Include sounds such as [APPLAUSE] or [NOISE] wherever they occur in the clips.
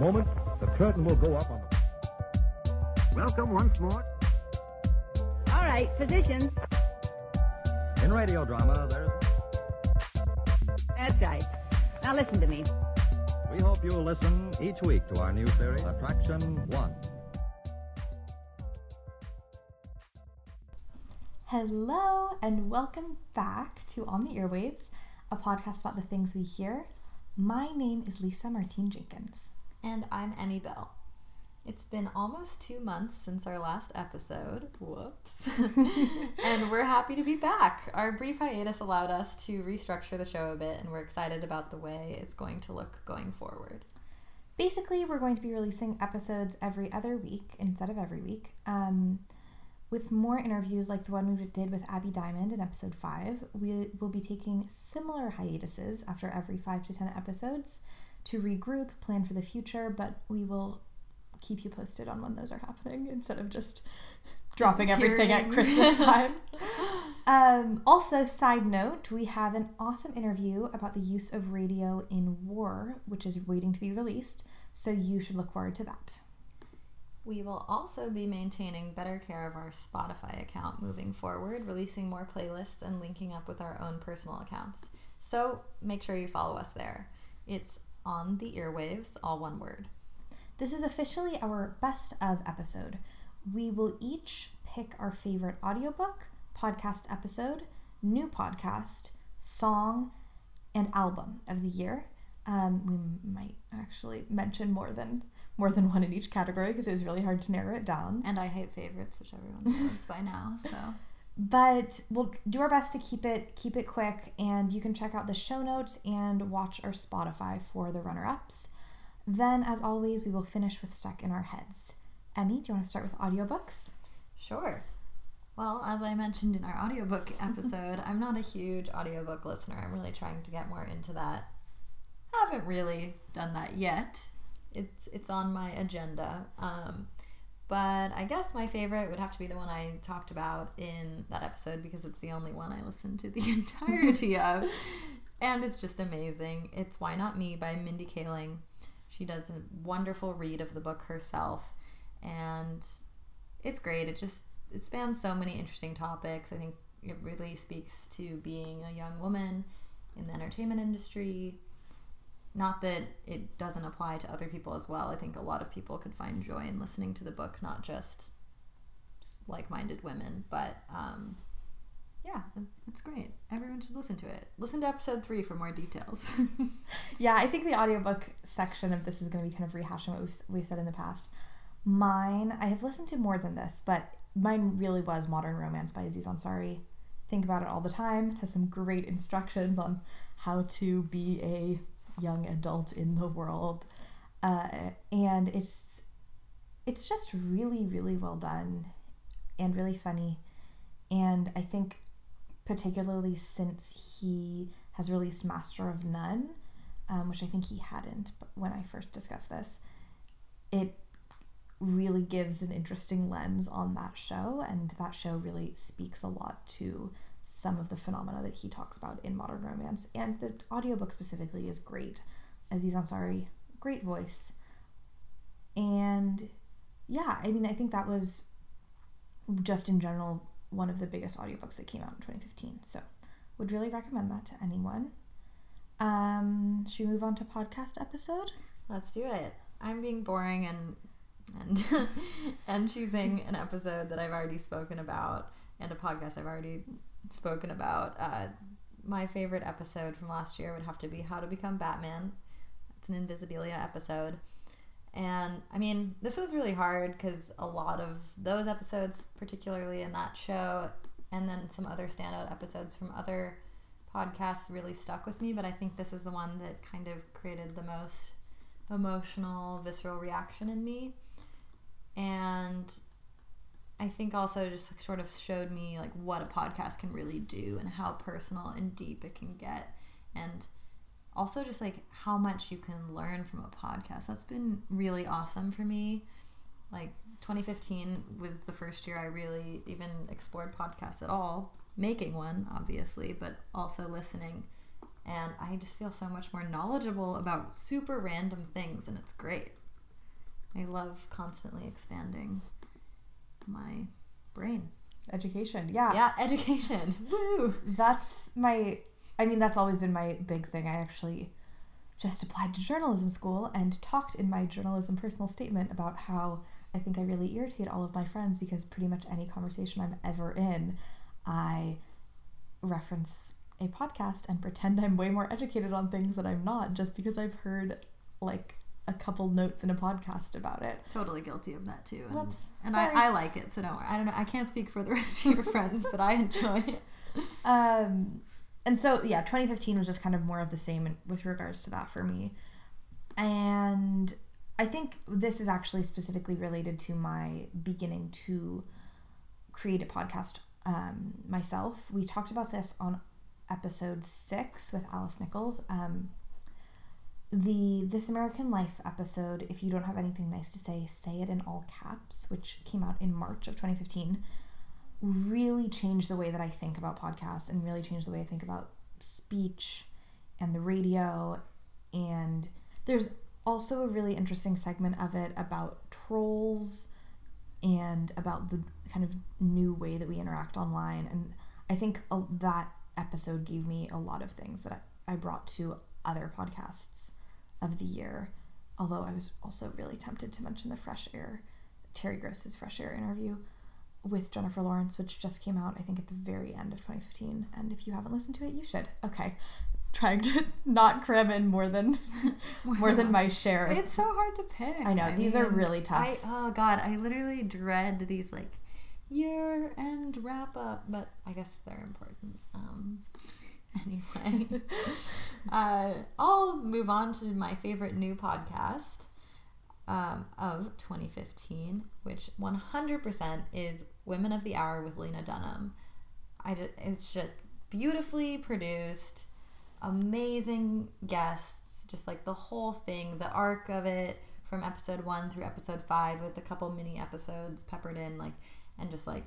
moment, the curtain will go up on the. Welcome once more. All right, physicians. In radio drama, there's. That's right. Now listen to me. We hope you'll listen each week to our new series, Attraction One. Hello, and welcome back to On the Earwaves, a podcast about the things we hear. My name is Lisa Martine Jenkins. And I'm Emmy Bell. It's been almost two months since our last episode. Whoops. [LAUGHS] and we're happy to be back. Our brief hiatus allowed us to restructure the show a bit, and we're excited about the way it's going to look going forward. Basically, we're going to be releasing episodes every other week instead of every week. Um, with more interviews like the one we did with Abby Diamond in episode 5, we will be taking similar hiatuses after every 5 to 10 episodes to regroup, plan for the future, but we will keep you posted on when those are happening instead of just [LAUGHS] dropping everything at Christmas [LAUGHS] time. um, also, side note, we have an awesome interview about the use of radio in war, which is waiting to be released, so you should look forward to that. We will also be maintaining better care of our Spotify account moving forward, releasing more playlists and linking up with our own personal accounts. So make sure you follow us there. It's on the earwaves, all one word. This is officially our best of episode. We will each pick our favorite audiobook, podcast episode, new podcast, song, and album of the year. Um, we might actually mention more than more than one in each category because it was really hard to narrow it down. And I hate favorites, which everyone knows by now. So, [LAUGHS] but we'll do our best to keep it keep it quick, and you can check out the show notes and watch our Spotify for the runner ups. Then, as always, we will finish with stuck in our heads. Emmy, do you want to start with audiobooks? Sure. Well, as I mentioned in our audiobook [LAUGHS] episode, I'm not a huge audiobook listener. I'm really trying to get more into that. Haven't really done that yet it's it's on my agenda. Um, but I guess my favorite would have to be the one I talked about in that episode because it's the only one I listened to the [LAUGHS] entirety of. And it's just amazing. It's Why Not Me by Mindy Kaling. She does a wonderful read of the book herself. And it's great. It just it spans so many interesting topics. I think it really speaks to being a young woman in the entertainment industry not that it doesn't apply to other people as well. I think a lot of people could find joy in listening to the book, not just like minded women. But um, yeah, it's great. Everyone should listen to it. Listen to episode three for more details. [LAUGHS] yeah, I think the audiobook section of this is going to be kind of rehashing what we've, we've said in the past. Mine, I have listened to more than this, but mine really was Modern Romance by Aziz Ansari. Think about it all the time. It has some great instructions on how to be a young adult in the world. Uh, and it's it's just really really well done and really funny and i think particularly since he has released master of none um, which i think he hadn't when i first discussed this it really gives an interesting lens on that show and that show really speaks a lot to some of the phenomena that he talks about in modern romance. And the audiobook specifically is great. Aziz Ansari, great voice. And yeah, I mean, I think that was just in general one of the biggest audiobooks that came out in 2015. So would really recommend that to anyone. Um, should we move on to podcast episode? Let's do it. I'm being boring and and [LAUGHS] and choosing an episode that I've already spoken about and a podcast I've already spoken about. Uh, my favorite episode from last year would have to be How to Become Batman. It's an Invisibilia episode. And I mean, this was really hard because a lot of those episodes, particularly in that show, and then some other standout episodes from other podcasts, really stuck with me. But I think this is the one that kind of created the most emotional, visceral reaction in me. And I think also just sort of showed me like what a podcast can really do and how personal and deep it can get and also just like how much you can learn from a podcast. That's been really awesome for me. Like 2015 was the first year I really even explored podcasts at all, making one obviously, but also listening. And I just feel so much more knowledgeable about super random things and it's great. I love constantly expanding my brain. Education. Yeah. Yeah, education. [LAUGHS] Woo! That's my I mean that's always been my big thing. I actually just applied to journalism school and talked in my journalism personal statement about how I think I really irritate all of my friends because pretty much any conversation I'm ever in, I reference a podcast and pretend I'm way more educated on things that I'm not just because I've heard like a couple notes in a podcast about it. Totally guilty of that too. And, Whoops, and sorry. I, I like it, so don't worry. I don't know. I can't speak for the [LAUGHS] rest of your friends, but I enjoy it. Um, and so yeah, 2015 was just kind of more of the same with regards to that for me. And I think this is actually specifically related to my beginning to create a podcast um, myself. We talked about this on episode six with Alice Nichols. Um, the This American Life episode, if you don't have anything nice to say, say it in all caps, which came out in March of 2015 really changed the way that I think about podcasts and really changed the way I think about speech and the radio. And there's also a really interesting segment of it about trolls and about the kind of new way that we interact online. And I think that episode gave me a lot of things that I, brought to other podcasts of the year. Although I was also really tempted to mention the Fresh Air, Terry Gross's Fresh Air interview with Jennifer Lawrence, which just came out, I think, at the very end of 2015. And if you haven't listened to it, you should. Okay. [LAUGHS] Trying to [LAUGHS] not cram in more than [LAUGHS] more than my share. It's so hard to pick. I know, these are really tough. I, oh god, I literally dread these like year end wrap up, but I guess they're important. Um, anyway, uh, I'll move on to my favorite new podcast um, of 2015, which 100% is Women of the Hour with Lena Dunham. I just, it's just beautifully produced, amazing guests, just like the whole thing, the arc of it from episode one through episode five with a couple mini episodes peppered in, like, and just like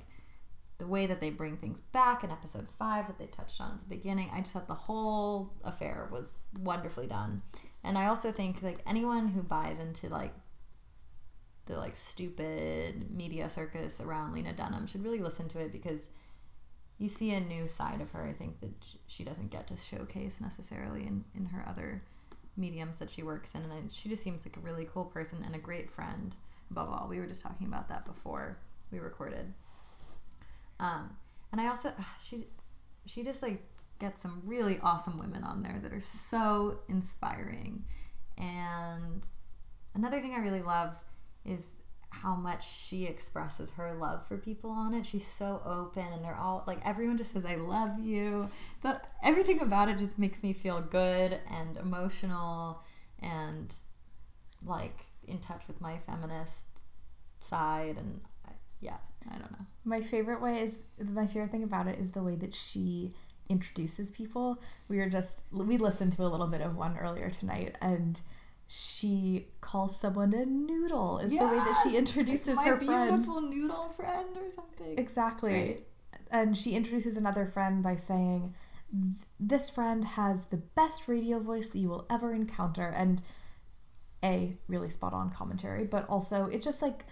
the way that they bring things back in episode five that they touched on at the beginning. I just thought the whole affair was wonderfully done. And I also think like anyone who buys into like the like stupid media circus around Lena Dunham should really listen to it because you see a new side of her. I think that she doesn't get to showcase necessarily in, in her other mediums that she works in. And she just seems like a really cool person and a great friend. Above all, we were just talking about that before we recorded. Um, and I also she she just like gets some really awesome women on there that are so inspiring. And another thing I really love is how much she expresses her love for people on it. She's so open and they're all like everyone just says I love you. But everything about it just makes me feel good and emotional and like in touch with my feminist side and yeah, I don't know. My favorite way is my favorite thing about it is the way that she introduces people. We were just we listened to a little bit of one earlier tonight and she calls someone a noodle is the way that she introduces my her friend. beautiful noodle friend or something. Exactly. And she introduces another friend by saying, This friend has the best radio voice that you will ever encounter. And A, really spot on commentary, but also it's just like,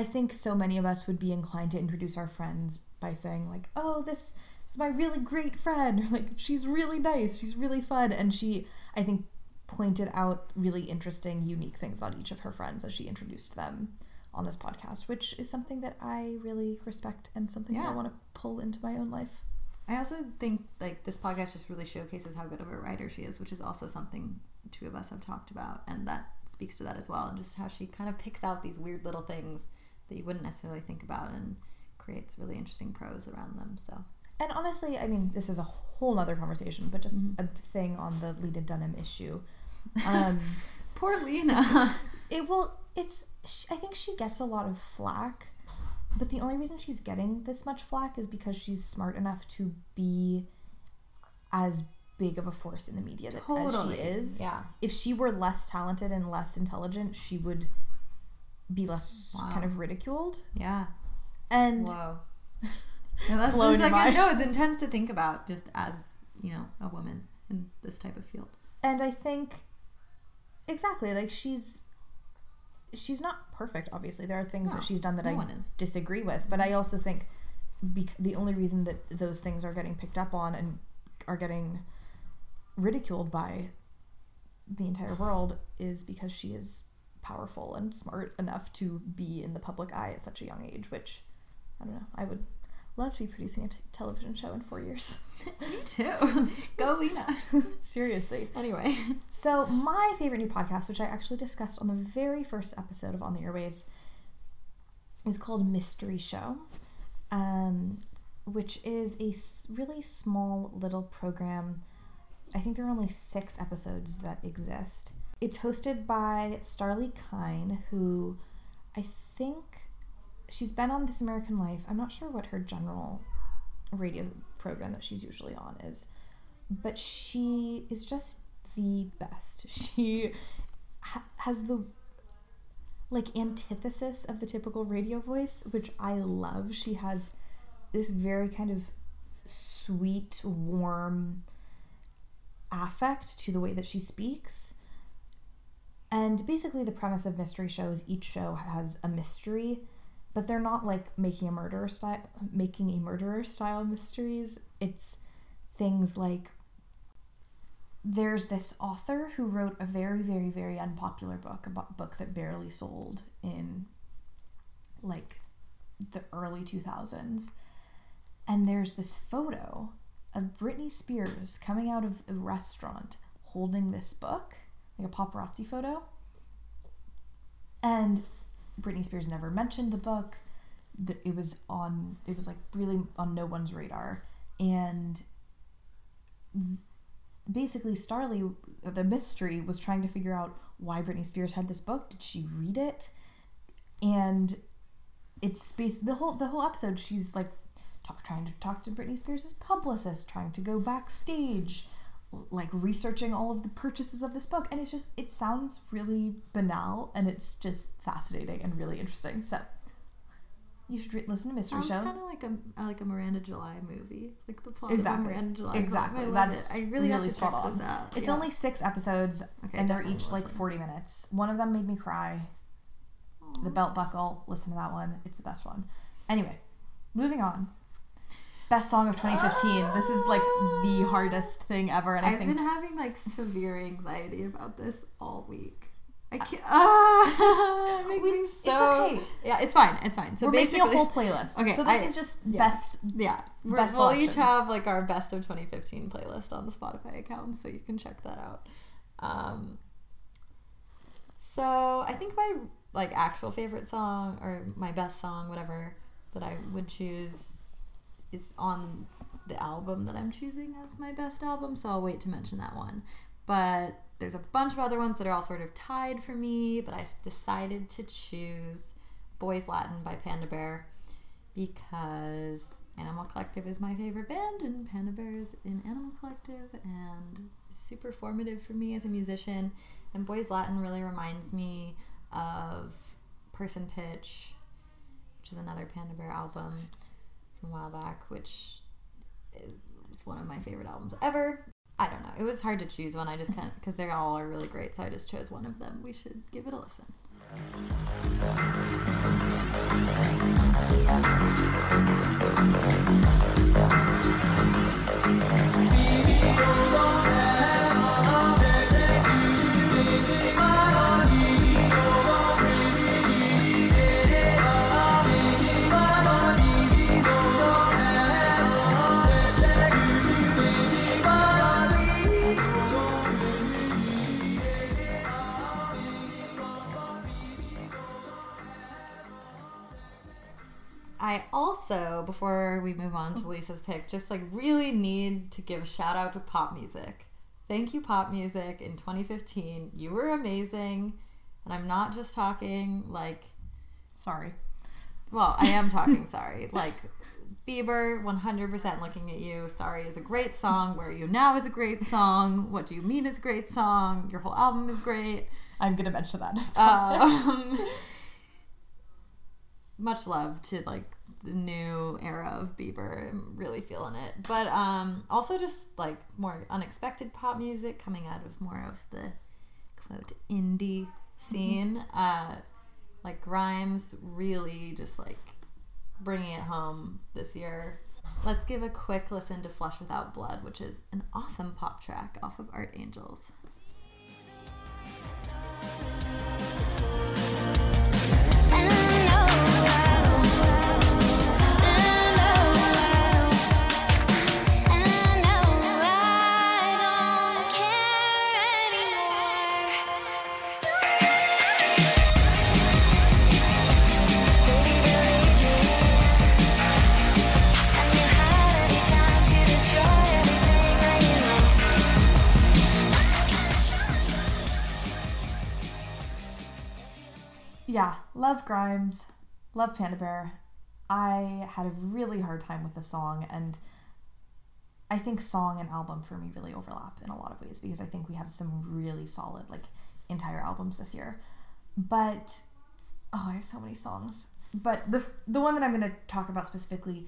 I think so many of us would be inclined to introduce our friends by saying, like, oh, this is my really great friend. [LAUGHS] Like, she's really nice. She's really fun. And she, I think, pointed out really interesting, unique things about each of her friends as she introduced them on this podcast, which is something that I really respect and something that I want to pull into my own life. I also think like this podcast just really showcases how good of a writer she is, which is also something two of us have talked about, and that speaks to that as well, and just how she kind of picks out these weird little things that you wouldn't necessarily think about and creates really interesting prose around them. So And honestly, I mean, this is a whole nother conversation, but just Mhm. a thing on the Lena Dunham issue. [LAUGHS] Um, poor Lena. [LAUGHS] it will, it's, sh I think she gets a lot of flack, but the only reason she's getting this much flack is because she's smart enough to be as big of a force in the media that, as she is. Yeah. If she were less talented and less intelligent, she would be less Wow. kind of ridiculed. yeah. And Whoa. [LAUGHS] No, that's Blown like mind. no, it's intense to think about just as you know a woman in this type of field. and I think exactly like she's she's not perfect. Obviously, there are things No, that she's done that no I disagree with, but I mm-hmm. also think bec- the only reason that those things are getting picked up on and are getting ridiculed by the entire world is because she is powerful and smart enough to be in the public eye at such a young age. Which I don't know. I would love to be producing a t- television show in four years. [LAUGHS] Me [LAUGHS] too. Go Lena. [LAUGHS] Seriously. anyway, So, my favorite new podcast, which I actually discussed on the very first episode of On the Earwaves, is called Mystery Show, um, which is a s- really small little program. I think there are only six episodes that exist. It's hosted by Starlee Kine, who I think she's been on This American Life. I'm not sure what her general radio program that she's usually on is but she is just the best. [LAUGHS] She ha- has the like antithesis of the typical radio voice, which I love. She has this very kind of sweet, warm affect to the way that she speaks. And basically, the premise of mystery shows each show has a mystery, but they're not like making a murderer style, making a murderer style mysteries. It's things like there's this author who wrote a very very very unpopular book a book that barely sold in like the early 2000s and there's this photo of Britney Spears coming out of a restaurant holding this book like a paparazzi photo and Britney Spears never mentioned the book it was on it was like really on no one's radar and basically Starlee the mystery was trying to figure out why Britney Spears had this book. Did she read it? And it's based the whole the whole episode she's like talk, trying to talk to Britney Spears' publicist, trying to go backstage, like researching all of the purchases of this book and it's just it sounds really banal and it's just fascinating and really interesting. So you should re- listen to Mystery sounds Show. kind of like a uh, like a Miranda July movie, like the plot Exactly. of Miranda July. Exactly. Film. I That's it. I really, have to spot check on. this out. It's Yeah. only six episodes, Okay, and they're each like 40 minutes. One of them made me cry. The Belt Buckle, listen to that one. It's the best one. Anyway, moving on. Best song of 2015. This is like the hardest thing ever, and I I've think been having like severe anxiety about this all week. I can't. Ah, [LAUGHS] it makes We- me it's so. okay. Yeah, it's fine. It's fine. So we're making basically, a whole playlist. Okay, so this I- is just yeah. best. Yeah, Best we'll each have like our best of 2015 playlist on the Spotify account, so you can check that out. Um, so I think my like actual favorite song or my best song, whatever that I would choose, is on the album that I'm choosing as my best album. So I'll wait to mention that one. But there's a bunch of other ones that are all sort of tied for me. But I decided to choose "Boys Latin" by Panda Bear because Animal Collective is my favorite band, and Panda Bear is in Animal Collective, and super formative for me as a musician. And Boys Latin really reminds me of Person Pitch, which is another Panda Bear album a while back, which is one of my favorite albums ever. I don't know. It was hard to choose one. I just kind of because they all are really great, so I just chose one of them. We should give it a listen. I also, before we move on to Lisa's pick, just like really need to give a shout out to pop music. Thank you, pop music in 2015. You were amazing. And I'm not just talking like, Sorry. well, I am talking, [LAUGHS] sorry. Like, Bieber, 100% looking at you. Sorry is a great song. Where Are You Now is a great song. What Do You Mean is a great song. Your whole album is great. I'm gonna mention that. Um, [LAUGHS] much love to like the new era of Bieber. I'm really feeling it. But um, also just like more unexpected pop music coming out of more of the quote indie scene. Uh, Like Grimes really just like bringing it home this year. Let's give a quick listen to Flesh Without Blood, which is an awesome pop track off of Art Angels. Love Panda Bear. I had a really hard time with the song, and I think song and album for me really overlap in a lot of ways because I think we have some really solid, like, entire albums this year. But, oh, I have so many songs. But the, the one that I'm going to talk about specifically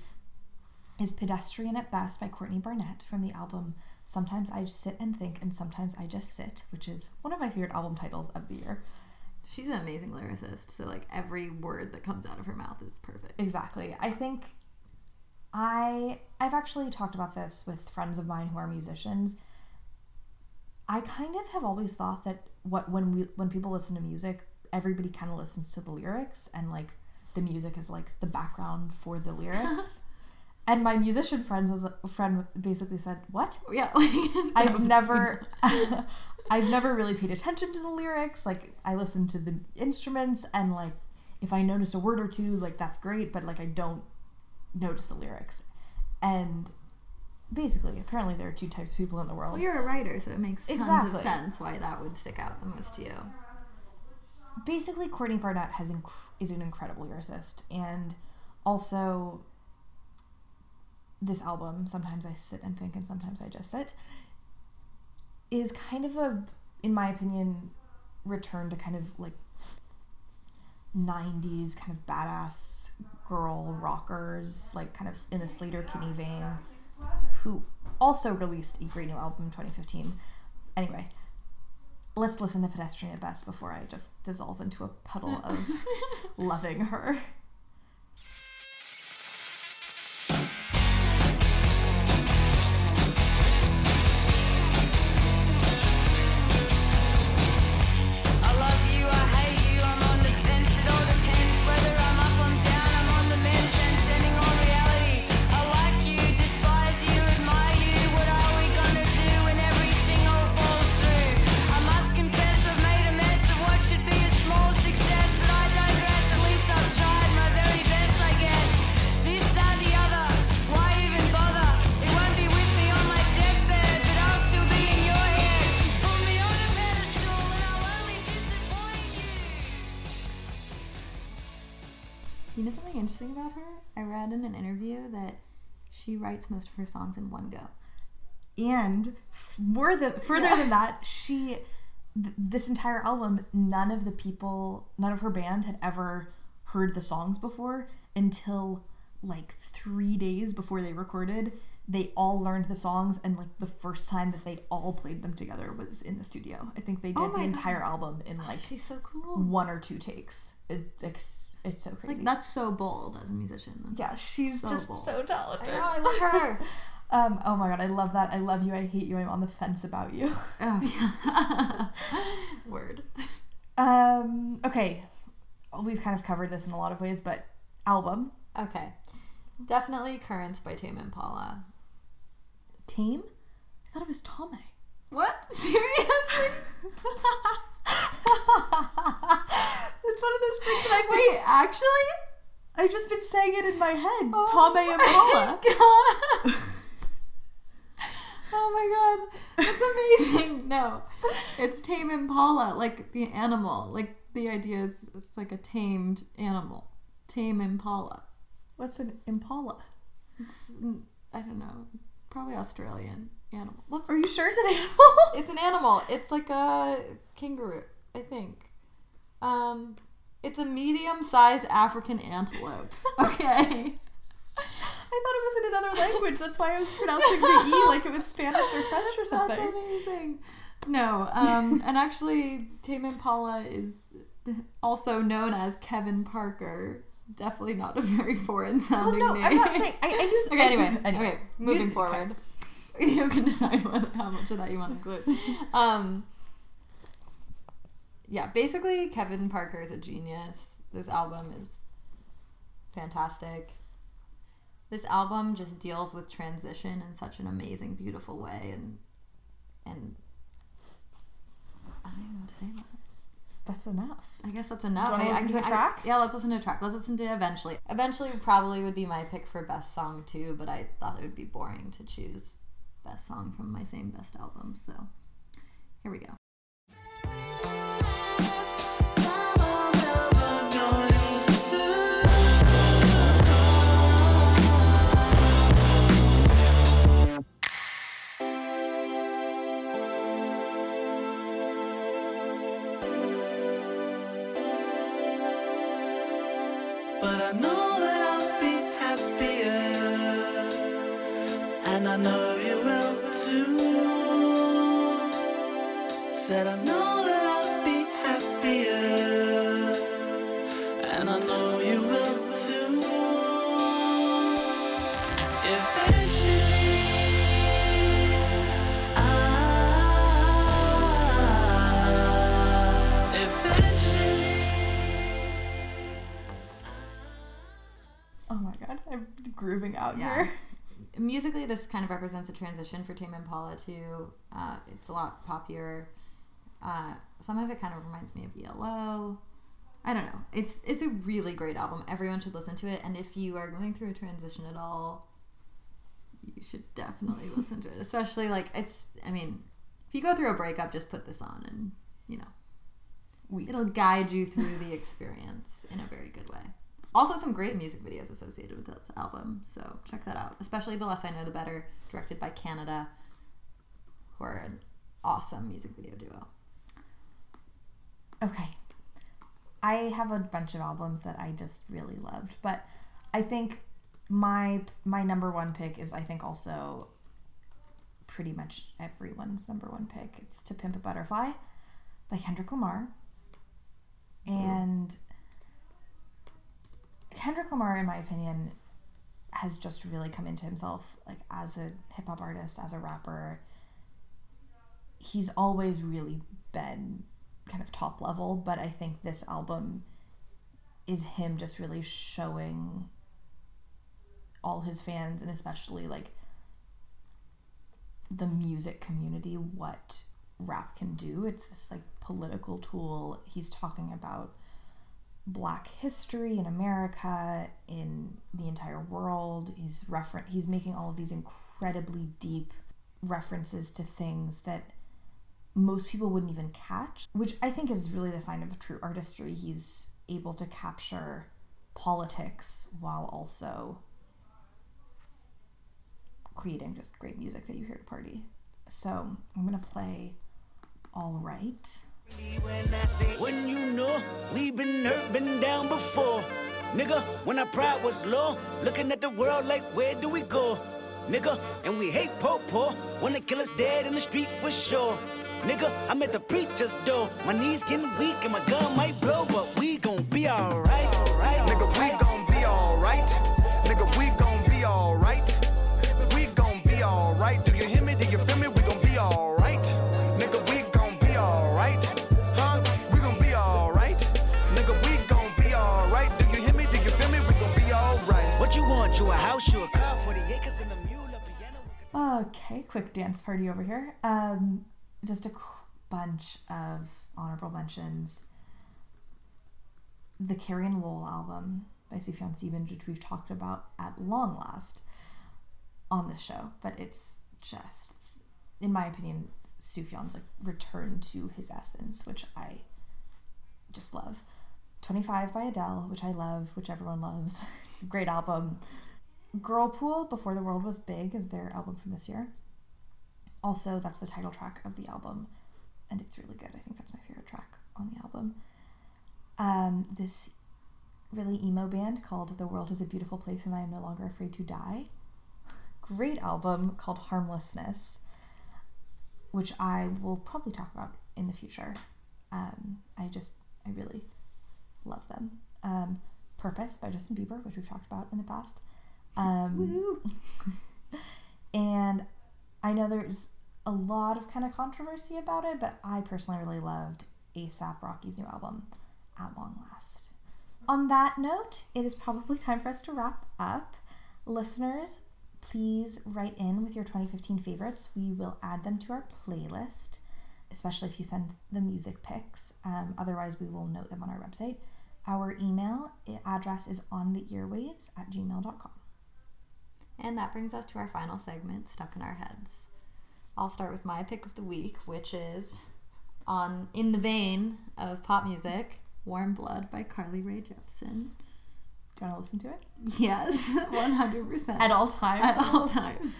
is Pedestrian at Best by Courtney Barnett from the album Sometimes I Sit and Think and Sometimes I Just Sit, which is one of my favorite album titles of the year. She's an amazing lyricist, so like every word that comes out of her mouth is perfect. Exactly. I think I I've actually talked about this with friends of mine who are musicians. I kind of have always thought that what when we when people listen to music, everybody kind of listens to the lyrics and like the music is like the background for the lyrics. [LAUGHS] and my musician friends was friend basically said, "What? Yeah, [LAUGHS] I've never [LAUGHS] I've never really paid attention to the lyrics. Like I listen to the instruments and like if I notice a word or two, like that's great, but like I don't notice the lyrics. And basically, apparently there are two types of people in the world. Well, you're a writer, so it makes tons Exactly. of sense why that would stick out the most to you. basically Courtney Barnett has inc- is an incredible lyricist and also this album sometimes I sit and think and sometimes I just sit is kind of a in my opinion return to kind of like 90s kind of badass girl rockers like kind of in the Sleater-Kinney vein who also released a great new album in 2015 anyway let's listen to pedestrian at best before i just dissolve into a puddle of [LAUGHS] loving her read in an interview that she writes most of her songs in one go. and f- more than further than that she th- this entire album none of the people none of her band had ever heard the songs before until like three days before they recorded they all learned the songs and like the first time that they all played them together was in the studio i think they oh did Oh the entire album in like She's so cool. one or two takes it's, it's so crazy Like that's so bold as a musician. That's yeah she's so just bold. so talented I know, I love her. [LAUGHS] um oh my god i love that i love you i hate you i'm on the fence about you oh yeah. [LAUGHS] Word. Um, okay. We've kind of covered this in a lot of ways, but album. Okay. Definitely Currents by Tame Impala. Tame? I thought it was Tome. What? [LAUGHS] Seriously? It's one of those things that I've been, Wait, actually? I've just been saying it in my head. Oh Tome my Impala. [LAUGHS] God. Oh my god, that's amazing. No, it's tame impala, like the animal. Like the idea is it's like a tamed animal. Tame impala. What's an Impala? It's, I don't know, probably Australian animal. Let's, Are you sure it's an [LAUGHS] animal? it's an animal. It's like a kangaroo, I think. Um, it's a medium-sized African antelope. [LAUGHS] Okay. I thought it was in another language. That's why I was pronouncing the E [LAUGHS] like it was Spanish or French or something. That's amazing. No, um, [LAUGHS] and actually, Tame Impala is also known as Kevin Parker. Definitely not a very foreign sounding no, name. I'm not saying. I, I use. okay, anyway, anyway, okay, moving forward. You can decide how much of that you want to include. Um, yeah, basically, Kevin Parker is a genius. This album is fantastic. This album just deals with transition in such an amazing, beautiful way, and and I don't even know what to say about it. That's enough. I guess that's enough. Do you wanna I- listen I- to a I- yeah, let's listen to a track. Let's listen to Eventually. Eventually probably would be my pick for best song too, but I thought it would be boring to choose best song from my same best album. So here we go. But I know that I'll be happier, and I know you will too. Said I know grooving out Yeah. here. [LAUGHS] Musically, this kind of represents a transition for Tame Impala too. Uh, it's a lot poppier. Uh, some of it kind of reminds me of ELO. I don't know. It's it's a really great album. Everyone should listen to it. And if you are going through a transition at all, you should definitely [LAUGHS] listen to it. Especially like it's. I mean, if you go through a breakup, just put this on, and you know, We it'll guide you through the experience in a very good way. Also, some great music videos associated with this album, so check that out. Especially "The Less I Know, the Better," directed by Canada, who are an awesome music video duo. Okay. I have a bunch of albums that I just really loved, but I think my my number one pick is I think also pretty much everyone's number one pick. It's To Pimp a Butterfly by Kendrick Lamar. And Kendrick Lamar in my opinion has just really come into himself like as a hip hop artist, as a rapper. He's always really been kind of top level, but I think this album is him just really showing all his fans and especially like the music community what rap can do. It's this like political tool. He's talking about black history in America, in the entire world. He's refer- he's making all of these incredibly deep references to things that most people wouldn't even catch, which I think is really the sign of true artistry. He's able to capture politics while also creating just great music that you hear at a party. So I'm gonna play All Right. When you know we been hurt, been down before. Nigga, when our pride was low, looking at the world like where do we go? Nigga, and we hate po po, wanna kill us dead in the street for sure. Nigga, I'm at the preacher's door, my knees getting weak and my gun might blow, but we gon' be alright. Nigga, we quick dance party over here. Um, just a bunch of honorable mentions. The Carrie and Lowell album by Sufjan Stevens, which we've talked about at long last on the show, but it's just, in my opinion, Sufjan's like return to his essence, which I just love. 25 by Adele, which I love, which everyone loves. [LAUGHS] it's a great album. Girlpool, Before the World Was Big, is their album from this year. Also, that's the title track of the album, and it's really good. I think that's my favorite track on the album. Um, this really emo band called The World is a Beautiful Place and I Am No Longer Afraid to Die. [LAUGHS] Great album called Harmlessness, which I will probably talk about in the future. Um, I just I really love them. Um, Purpose by Justin Bieber, which we've talked about in the past. Um, [LAUGHS] and I know there's a lot of kind of controversy about it, but I personally really loved ASAP Rocky's new album, At Long Last. On that note, it is probably time for us to wrap up. Listeners, please write in with your 2015 favorites. We will add them to our playlist, especially if you send the music picks. Um, otherwise, we will note them on our website. Our email address is on the earwaves at gmail.com. And that brings us to our final segment, Stuck in Our Heads. I'll start with my pick of the week, which is on in the vein of pop music, Warm Blood by Carly Rae Jepsen. Do you want to listen to it? Yes, [LAUGHS] 100%. At all times? At all times.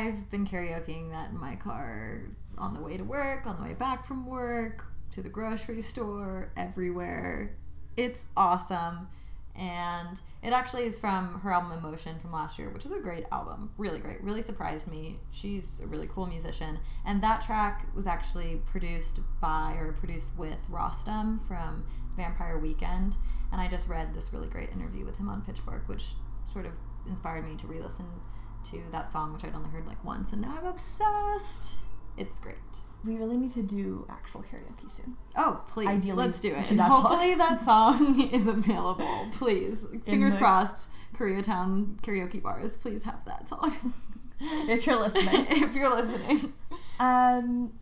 I've been karaokeing that in my car on the way to work, on the way back from work, to the grocery store, everywhere. It's awesome. And it actually is from her album Emotion from last year, which is a great album. Really great. Really surprised me. She's a really cool musician. And that track was actually produced by or produced with Rostam from Vampire Weekend. And I just read this really great interview with him on Pitchfork, which sort of inspired me to re listen to that song, which I'd only heard like once, and now I'm obsessed. It's great. We really need to do actual karaoke soon. Oh, please. Ideally let's do it. And that song. hopefully that [LAUGHS] song is available. Please. Fingers the- crossed, Koreatown karaoke bars, please have that song. [LAUGHS] If you're listening. [LAUGHS] if you're listening. Um,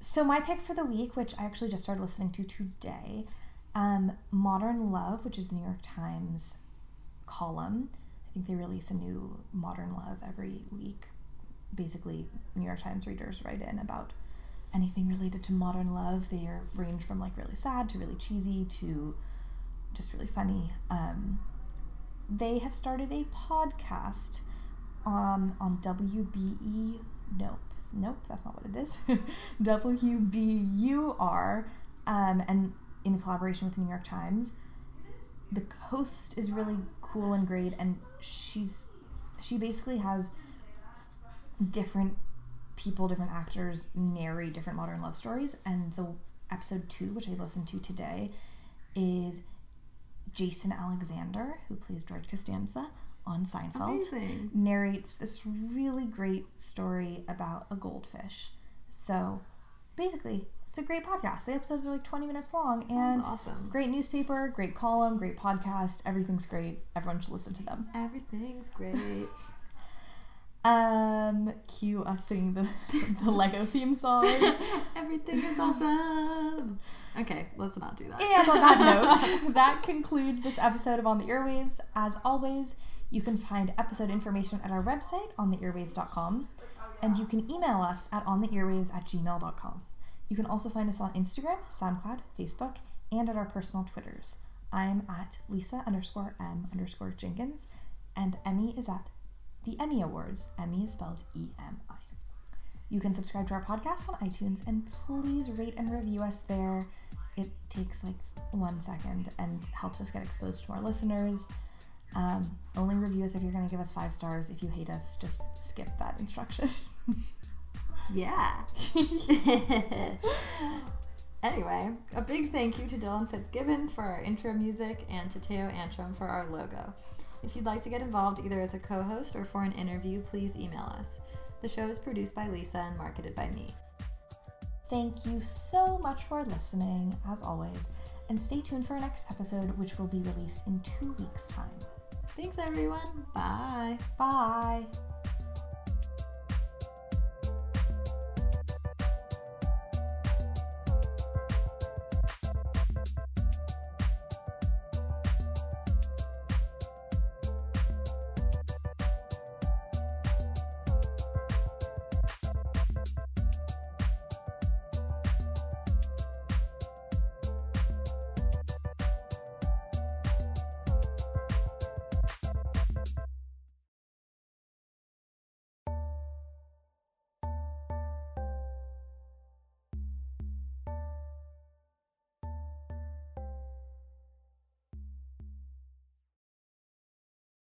so my pick for the week, which I actually just started listening to today, um, Modern Love, which is New York Times column. I think they release a new Modern Love every week. Basically, New York Times readers write in about anything related to modern love. They are range from like really sad to really cheesy to just really funny. Um, they have started a podcast um, on WBE. Nope, nope, that's not what it is. [LAUGHS] WBUR, um, and in collaboration with the New York Times. The host is really cool and great, and she's she basically has different people, different actors narrate different modern love stories. And the episode two, which I listened to today, is Jason Alexander, who plays George Costanza on Seinfeld, Amazing. narrates this really great story about a goldfish. So basically, it's a great podcast. The episodes are like 20 minutes long and awesome. great newspaper, great column, great podcast. Everything's great. Everyone should listen to them. Everything's great. [LAUGHS] Um, cue us singing the, [LAUGHS] the Lego theme song. [LAUGHS] Everything is awesome. Okay, let's not do that. And on that note, that concludes this episode of On the Earwaves. As always, you can find episode information at our website, ontheearwaves.com, and you can email us at ontheearwaves at gmail.com. You can also find us on Instagram, SoundCloud, Facebook, and at our personal Twitters. I'm at Lisa underscore M underscore Jenkins, and Emmy is at the Emmy Awards. Emmy is spelled E M I. You can subscribe to our podcast on iTunes and please rate and review us there. It takes like one second and helps us get exposed to more listeners. Um, only review us if you're going to give us five stars. If you hate us, just skip that instruction. [LAUGHS] Yeah. [LAUGHS] anyway, a big thank you to Dylan Fitzgibbons for our intro music and to Teo Antrim for our logo. If you'd like to get involved either as a co host or for an interview, please email us. The show is produced by Lisa and marketed by me. Thank you so much for listening, as always, and stay tuned for our next episode, which will be released in two weeks' time. Thanks, everyone. Bye. Bye.